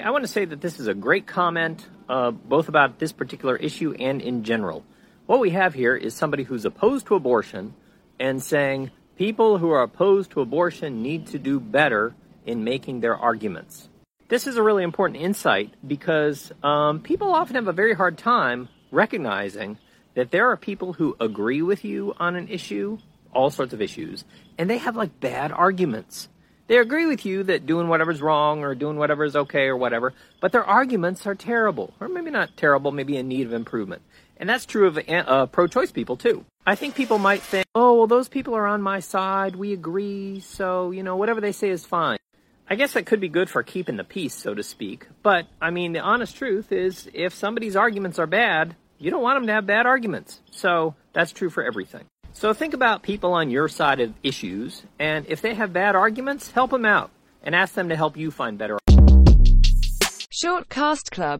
I want to say that this is a great comment, uh, both about this particular issue and in general. What we have here is somebody who's opposed to abortion and saying people who are opposed to abortion need to do better in making their arguments. This is a really important insight because um, people often have a very hard time recognizing that there are people who agree with you on an issue, all sorts of issues, and they have like bad arguments. They agree with you that doing whatever's wrong or doing whatever is okay or whatever, but their arguments are terrible, or maybe not terrible, maybe in need of improvement. And that's true of uh, pro choice people too. I think people might think, oh, well, those people are on my side, we agree, so, you know, whatever they say is fine. I guess that could be good for keeping the peace, so to speak. But, I mean, the honest truth is if somebody's arguments are bad, you don't want them to have bad arguments. So, that's true for everything. So think about people on your side of issues, and if they have bad arguments, help them out and ask them to help you find better. Shortcast Club